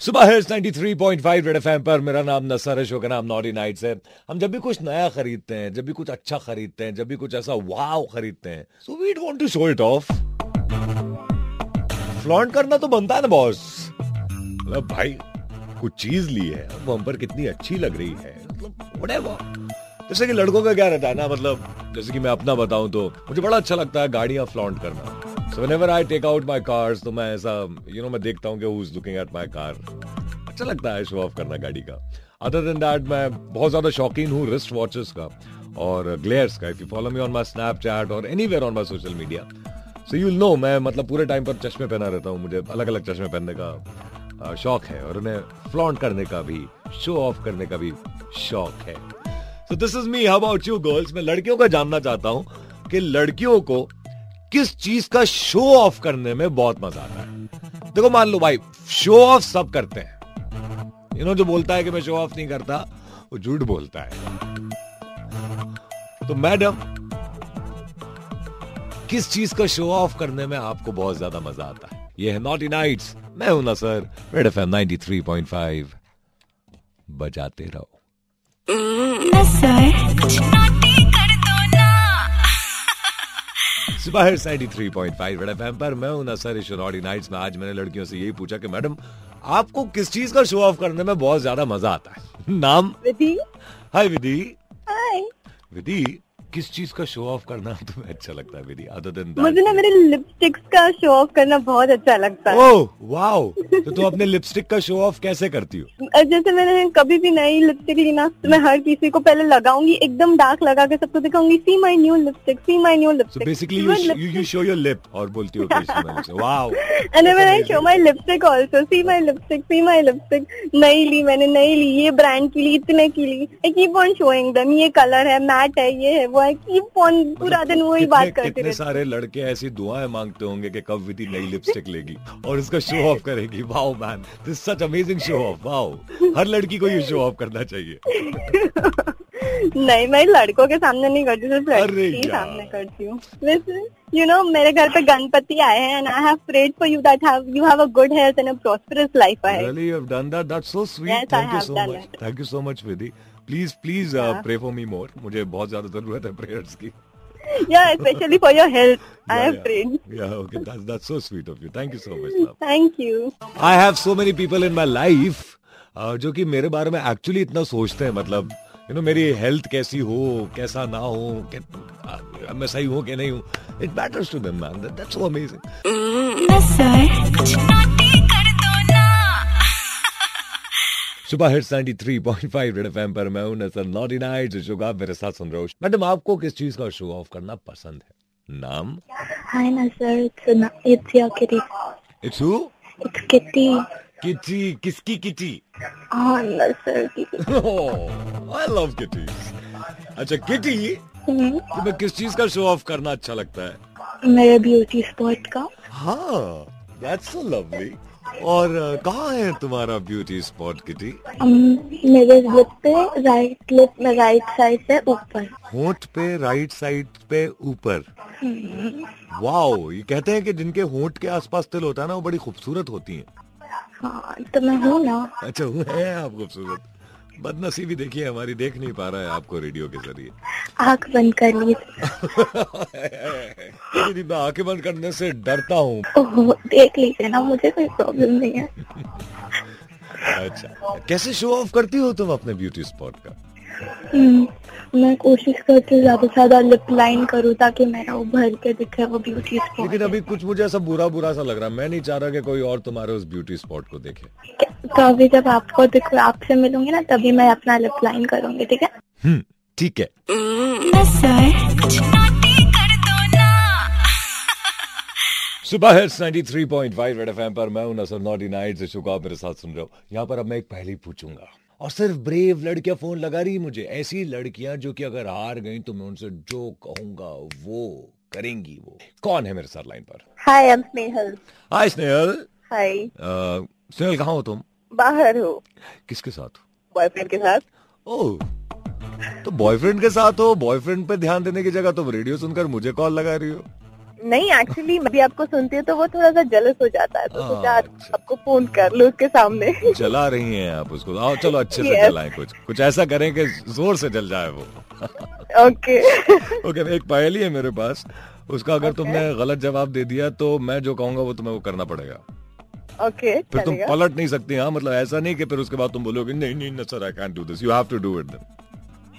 सुबह है 93.5 Red FM पर। मेरा नाम नसर है, शो का नाम नॉटी नाइट्स है। हम जब भी कुछ नया खरीदते हैं, जब भी कुछ अच्छा खरीदते हैं, जब भी कुछ ऐसा वाव खरीदते हैं so we want to show it off flaunt करना तो बनता है ना बॉस मतलब भाई, कुछ चीज़ ली है वो हम पर कितनी अच्छी लग रही है। मतलब जैसे कि लड़कों का क्या रहता है ना मतलब जैसे कि मैं अपना बताऊँ तो मुझे बड़ा अच्छा लगता है गाड़ियाँ फ्लॉन्ट करना। So whenever I take out my cars तो मैं ऐसा यू नो मैं देखता हूँ कि who is looking at my car अच्छा लगता है शो ऑफ़ करना गाड़ी का। अदर देन दैट मैं बहुत ज़्यादा शौकीन हूँ रिस्ट वॉचेस का और ग्लेयर्स का। If you follow me on my Snapchat और anywhere on my social media so you know मैं मतलब पूरे टाइम पर चश्मे पहना रहता हूँ। मुझे अलग अलग चश्मे पहनने का शौक है और उन्हें फ्लॉन्ट करने का भी शो ऑफ़ करने का भी शौक है। So this is me how about you girls मैं लड़कियों का जानना चाहता हूँ कि लड़कियों को किस चीज़ का शो ऑफ़ करने में बहुत मज़ा आता है। देखो, मान लो भाई शो ऑफ़ सब करते हैं। यू नो जो बोलता है कि मैं शो ऑफ़ नहीं करता, वो झूठ बोलता है। तो मैडम, किस चीज़ का शो ऑफ़ करने में आपको बहुत ज़्यादा मज़ा आता है? ये है नॉटी नाइट्स मैं हूँ ना, सर। रेड एफ़ एम बजाते रहो। सुबह साइडी three point five Red FM पर मैं हूँ नसर इशरॉडी नाइट्स में आज मैंने लड़कियों से यही पूछा कि मैडम आपको किस चीज़ का शो ऑफ़ करने में बहुत ज़्यादा मज़ा आता है? नाम? विधि। हाय विधि। हाय। विधि किस चीज़ का शो ऑफ़ करना तुम्हें अच्छा लगता है विधि? अदर देन मुझे ना मेरे लिपस्टिक्स का शो ऑफ़ करना बहुत अच्छा लगता है। ओह वाओ तो तुम अपने लिपस्टिक का शो ऑफ़ कैसे करती हो? जैसे मैंने कभी भी नई लिपस्टिक ली ना तो मैं हर किसी को पहले लगाऊँगी एकदम डार्क लगा के सबको दिखाऊँगी see my new lipstick see my new lipstick basically you you show your lip और बोलती हो wow and then I show my lipstick also see my lipstick see my lipstick नई ली मैंने नई ली ये ब्रांड की ली इतने की ली। I keep on showing them ये कलर है मैट है ये है वो है. कीप ऑन पूरा दिन वही बात करते रहते सारे लड़के ऐसी दुआएँ मांगते होंगे कि कब विधि नई लिपस्टिक लेगी और इसका शो ऑफ़ करेगी। Wow man this such amazing show off wow हर लड़की को ये शो ऑफ़ करना चाहिए नहीं मैं लड़कों के सामने नहीं करती सिर्फ़ लड़की के सामने करती हूँ यू नो मेरे घर पे गणपति आए हैं and I have prayed for you that have you have a good health and a prosperous life so sweet. Yes, I Thank you have so done much. it. Thank you so much, Vidhi. Please, please uh, Yeah. pray for me more. मुझे बहुत ज़्यादा ज़रूरत है prayers की. Specially for your health I Yeah, have yeah. Prayed Yeah, okay. That's that's so sweet of you. Thank you so much, love. Thank you I have so many people in my life uh, जो कि मेरे बारे में actually इतना सोचते हैं मतलब you know मेरी हेल्थ कैसी हो कैसा ना हो कै- uh, मैं सही हूँ कि नहीं हूँ it matters to them man that's so amazing hits 93.5 Red FM पर मैं हूँ नसर नॉटी नाइट जो आप मेरे साथ सुन रहे हो मैडम आपको किस चीज़ का शो ऑफ़ करना पसंद है नाम. It's, a, it's your kitty. It's who It's Kitty. Kitty किसकी Kitty Nasser. Kitty. I love kitties अच्छा किटी हम्म, तुम्हें किस चीज़ का शो ऑफ़ करना अच्छा लगता है मेरे ब्यूटी स्पॉट का हाँ दैट्स सो लवली और कहाँ है तुम्हारा ब्यूटी स्पॉट किटी um, मेरे लिप पे राइट लिप में राइट साइड पे ऊपर। होंठ पे राइट साइड पे ऊपर। वाओ ये कहते हैं कि जिनके होंठ के आसपास तिल होता है ना वो बड़ी खूबसूरत होती हैं। हाँ तो मैं हूँ ना। अच्छा वो है आप खूबसूरत। बदनसीबी देखिए हमारी देख नहीं पा रहा है आपको रेडियो के ज़रिए। आँख बंद कर ली मेरी मैं आँखें बंद करने से डरता हूँ। देख लीजिए ना मुझे कोई प्रॉब्लम नहीं है। अच्छा कैसे शो ऑफ़ करती हो तुम अपने ब्यूटी स्पॉट का? हम्म, मैं कोशिश करती हूँ ज़्यादा से ज़्यादा लिप लाइन करूँ ताकि मेरा उभर के दिखे वो ब्यूटी स्पॉट लेकिन अभी कुछ मुझे ऐसा बुरा बुरा सा लग रहा है। मैं नहीं चाह रहा कि कोई और तुम्हारे उस ब्यूटी स्पॉट को देखे। तो अभी जब आपको दिखो आपसे मिलूँगी ना तभी मैं अपना लिप लाइन करूँगी ठीक है? हम्म। ठीक है। सुबह है 93.5 रेड एफएम पर। मैं हूँ नसर नॉटी नाइट से शुक्र आप मेरे साथ सुन रहे हो। यहाँ पर अब मैं एक पहली पूछूँगा। और सिर्फ़ ब्रेव लड़कियाँ फ़ोन लगा रही मुझे। ऐसी लड़कियाँ जो कि अगर हार गई तो मैं उनसे जो कहूँगा वो करेंगी वो। कौन है मेरे साथ लाइन पर? Hi I am Snehal hi Snehal hi Snehal कहाँ हो तुम? बाहर हो। किसके साथ बॉयफ्रेंड के साथ। ओह। तो बॉयफ्रेंड के साथ हो बॉयफ्रेंड पे ध्यान देने की जगह तुम रेडियो सुनकर मुझे कॉल लगा रही हो। नहीं एक्चुअली मैं भी आपको सुनती हूँ तो वो थोड़ा सा जलस हो जाता है तो हाँ, सोचा अच्छा। आपको फ़ोन कर लो उसके सामने। जला रही हैं आप उसको। आओ चलो अच्छे से. जलाएँ कुछ। कुछ ऐसा करें कि ज़ोर से जल जाए वो। ओके ओके एक पहेली है मेरे पास। उसका अगर तुमने गलत जवाब दे दिया तो मैं जो कहूँगा वो तुम्हें वो करना पड़ेगा। ओके फिर तुम पलट नहीं सकती हाँ मतलब ऐसा नहीं कि फिर उसके बाद तुम बोलोगे नहीं नहीं sir I can do this you have to do it then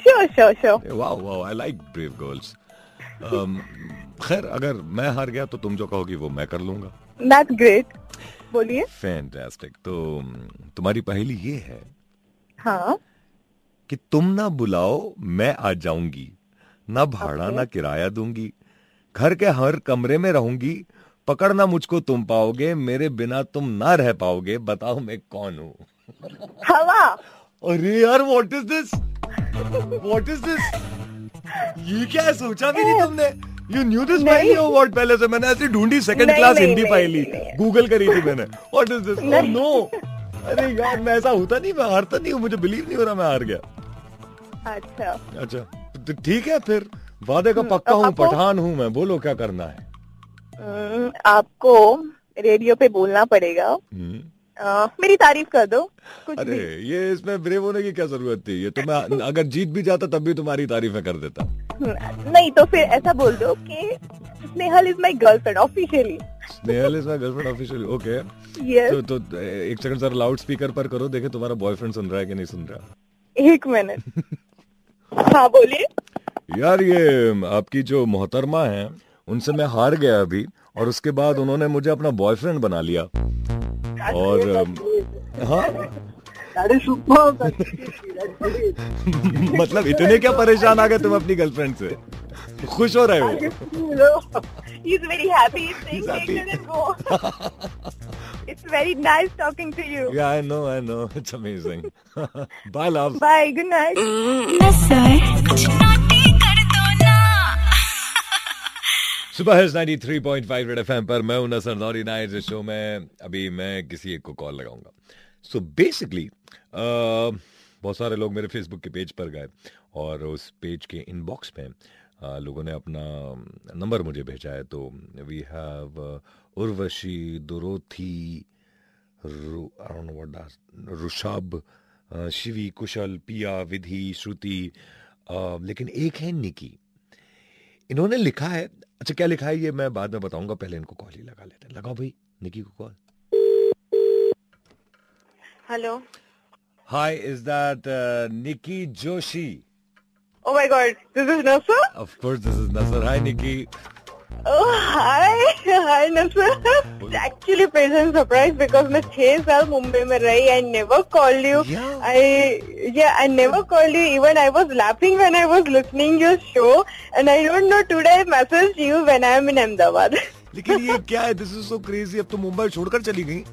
sure sure sure wow wow I like brave girls Um, खैर अगर मैं हार गया तो तुम जो कहोगी वो मैं कर लूँगा। दैट्स ग्रेट बोलिए। फैंटास्टिक तो तुम्हारी पहेली ये है हाँ। कि तुम ना बुलाओ मैं आ जाऊँगी। ना भाड़ा okay. ना किराया दूँगी। घर के हर कमरे में रहूँगी। पकड़ना मुझको तुम पाओगे मेरे बिना तुम ना रह पाओगे। बताओ मैं कौन हूँ? हवा। अरे यार what is this what is this ये क्या है? सोचा भी नहीं तुमने? यू न्यू दिस पहेली और व्हाट पहले से मैंने ऐसी ढूंढी सेकंड क्लास हिंदी पहेली नहीं। गूगल करी थी मैंने। What is this oh no अरे यार मैं ऐसा होता नहीं मैं हारता नहीं हूँ मुझे बिलीव नहीं हो रहा मैं हार गया। अच्छा। अच्छा तो ठीक है फिर। वादे का पक्का हूँ पठान हूँ मैं। बोलो क्या करना है? हम्म, आपको रेडियो पे बोलना पड़ेगा। मेरी तारीफ़ कर दो कुछ अरे भी। ये इसमें ब्रेव होने की क्या ज़रूरत थी? ये तो मैं अगर जीत भी जाता तब भी तुम्हारी तारीफें कर देता। नहीं तो फिर ऐसा बोल दो कि Snehal is my girlfriend officially Snehal is my girlfriend officially okay yes तो तो एक सेकंड सर लाउड स्पीकर पर करो देखे तुम्हारा बॉयफ्रेंड सुन रहा है कि नहीं सुन रहा। एक मिनट हाँ बोलिए। यार ये आपकी जो मोहतरमा है उनसे मैं हार गया अभी और उसके बाद उन्होंने मुझे अपना बॉयफ्रेंड बना लिया। और हाँ मतलब इतने क्या परेशान आ गए तुम अपनी गर्लफ्रेंड से खुश हो रहे हो He's very happy. He's saying, He's take happy. it go. it's very nice talking to you. Yeah, I know, I know. It's amazing. Bye, love. Bye. Good night. सुबह है 93.5 रेड पर मैं हूँ नसर नौरी। शो में अभी मैं किसी एक को कॉल लगाऊँगा। सो बेसिकली बहुत सारे लोग मेरे फेसबुक के पेज पर गए और उस पेज के इनबॉक्स में लोगों ने अपना नंबर मुझे भेजा है। तो वी हैव उर्वशी दुरोथी रू- I don't know what that रुशाब अ, शिवी कुशल पिया विधि श्रुति लेकिन एक है निकी। इन्होंने लिखा है अच्छा क्या लिखा है ये? मैं बाद में बताऊँगा पहले इनको कॉल ही लगा लेते हैं। लगाओ भाई निकी को call hello hi is that Nikki Joshi Oh my God. This is Nasser of course this is Nasser hi Nikki hi. Nasa. It's actually pleasant surprise because मैं छह साल मुंबई में रही. I never called you. Yeah. I yeah. I never called you. Even I was laughing when I was listening your show. And I don't know today I messaged you when I am in Ahmedabad. लेकिन ये क्या है this is so crazy अब तो मुंबई छोड़कर चली गई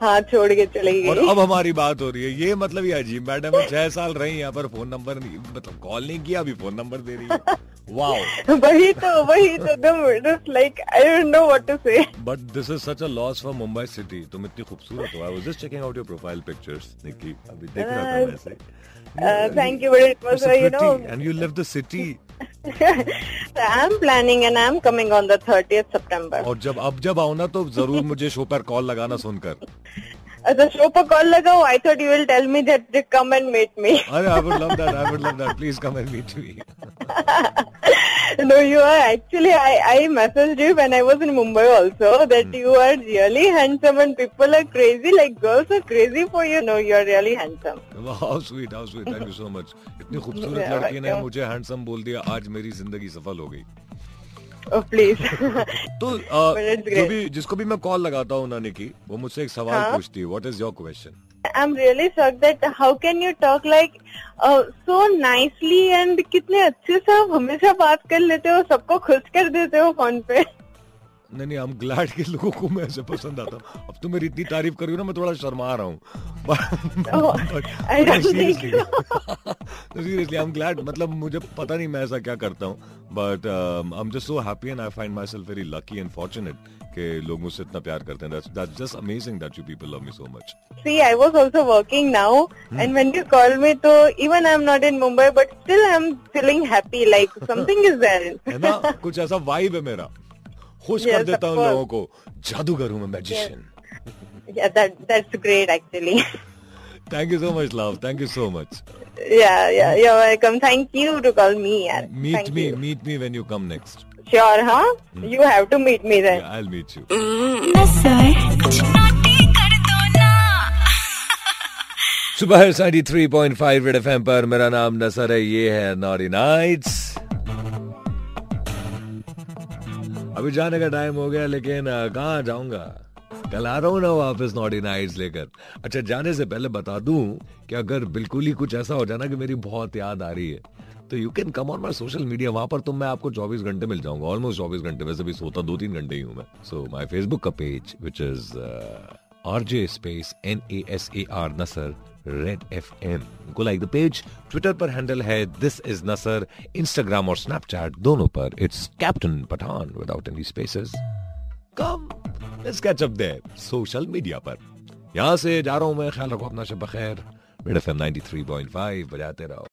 हाँ छोड़ के चली और अब हमारी बात हो रही है ये मतलब ये अजीब मैडम छह साल रही यहाँ पर फ़ोन नंबर नहीं मतलब कॉल नहीं किया अभी फ़ोन नंबर दे रही है वाओ वही तो वही तो एकदम like I don't know what to say but this is such a loss for Mumbai city तुम इतनी खूबसूरत हो। I was just checking out your profile pictures Nikki अभी देख रहा था मैं ऐसे। Uh, thank you, but it was, uh, you know, and you leave the city I'm planning and I'm coming on the 30th September. और जब अब जब आओ ना तो ज़रूर मुझे शो पर कॉल लगाना सुनकर। अच्छा शो पर कॉल लगाओ I thought you will tell me that just come and meet me अरे I would love that I would love that please come and meet me no you are actually I I messaged you when I was in Mumbai also that you are really handsome and people are crazy like girls are crazy for you no you are really handsome wow sweet how sweet thank you so much इतनी खूबसूरत लड़की ने मुझे handsome बोल दिया आज मेरी ज़िंदगी सफल हो गई। Oh please. तो अ, जो भी जिसको भी मैं कॉल लगाता हूँ नानी की वो मुझसे एक सवाल हाँ? पूछती है what is your question I am really shock that how can you talk like so nicely and कितने अच्छे से आप हमेशा बात कर लेते हो सबको खुश कर देते हो फ़ोन पे? नहीं नहीं हम ग्लैड के लोगों को मैं ऐसे पसंद आता हूँ। अब तो मेरी इतनी तारीफ़ कर रही हो ना मैं थोड़ा शर्मा रहा हूँ। सीरियसली आई एम ग्लैड मतलब मुझे पता नहीं मैं ऐसा क्या करता हूँ। But I am just so happy and I find myself very lucky and fortunate कि लोग मुझसे इतना प्यार करते हैं। That's just amazing that you people love me so much See, I was also working now, and when you called me, so even I'm not in Mumbai, but still I'm feeling happy. Like something is there. है ना? कुछ ऐसा vibe है मेरा। खुश कर देता हूँ लोगों को। जादूगर हूँ मैं magician thank you so much love thank you so much me meet me when you come next sure सुबह साढ़ी three point five red F M पर मेरा नाम नसर है ये है नॉरी नाइट्स। अभी जाने का टाइम हो गया, लेकिन कहा जाऊँगा? कल आ रहा हूँ ना वापस नॉटी नाइट्स लेकर। अच्छा जाने से पहले बता दूँ कि अगर बिल्कुल ही कुछ ऐसा हो जाना कि मेरी बहुत याद आ रही है तो you can come on my social media वहाँ पर तो मैं आपको 24 घंटे मिल जाऊँगा ऑलमोस्ट 24 घंटे, वैसे भी सोता दो तीन घंटे ही हूँ मैं। सो माई फेसबुक का page which is R J space N A S A R Nasar red F M को लाइक द पेज ट्विटर पर हैंडल है दिस इज़ नसर इंस्टाग्राम और स्नैपचैट दोनों पर. It's captain Pathan without any spaces come let's catch up there social media पर. यहाँ से जा रहा हूँ मैं. ख्याल रखो अपना शब बखैर. रेड एफ़ एम 93.5 बजाते रहो.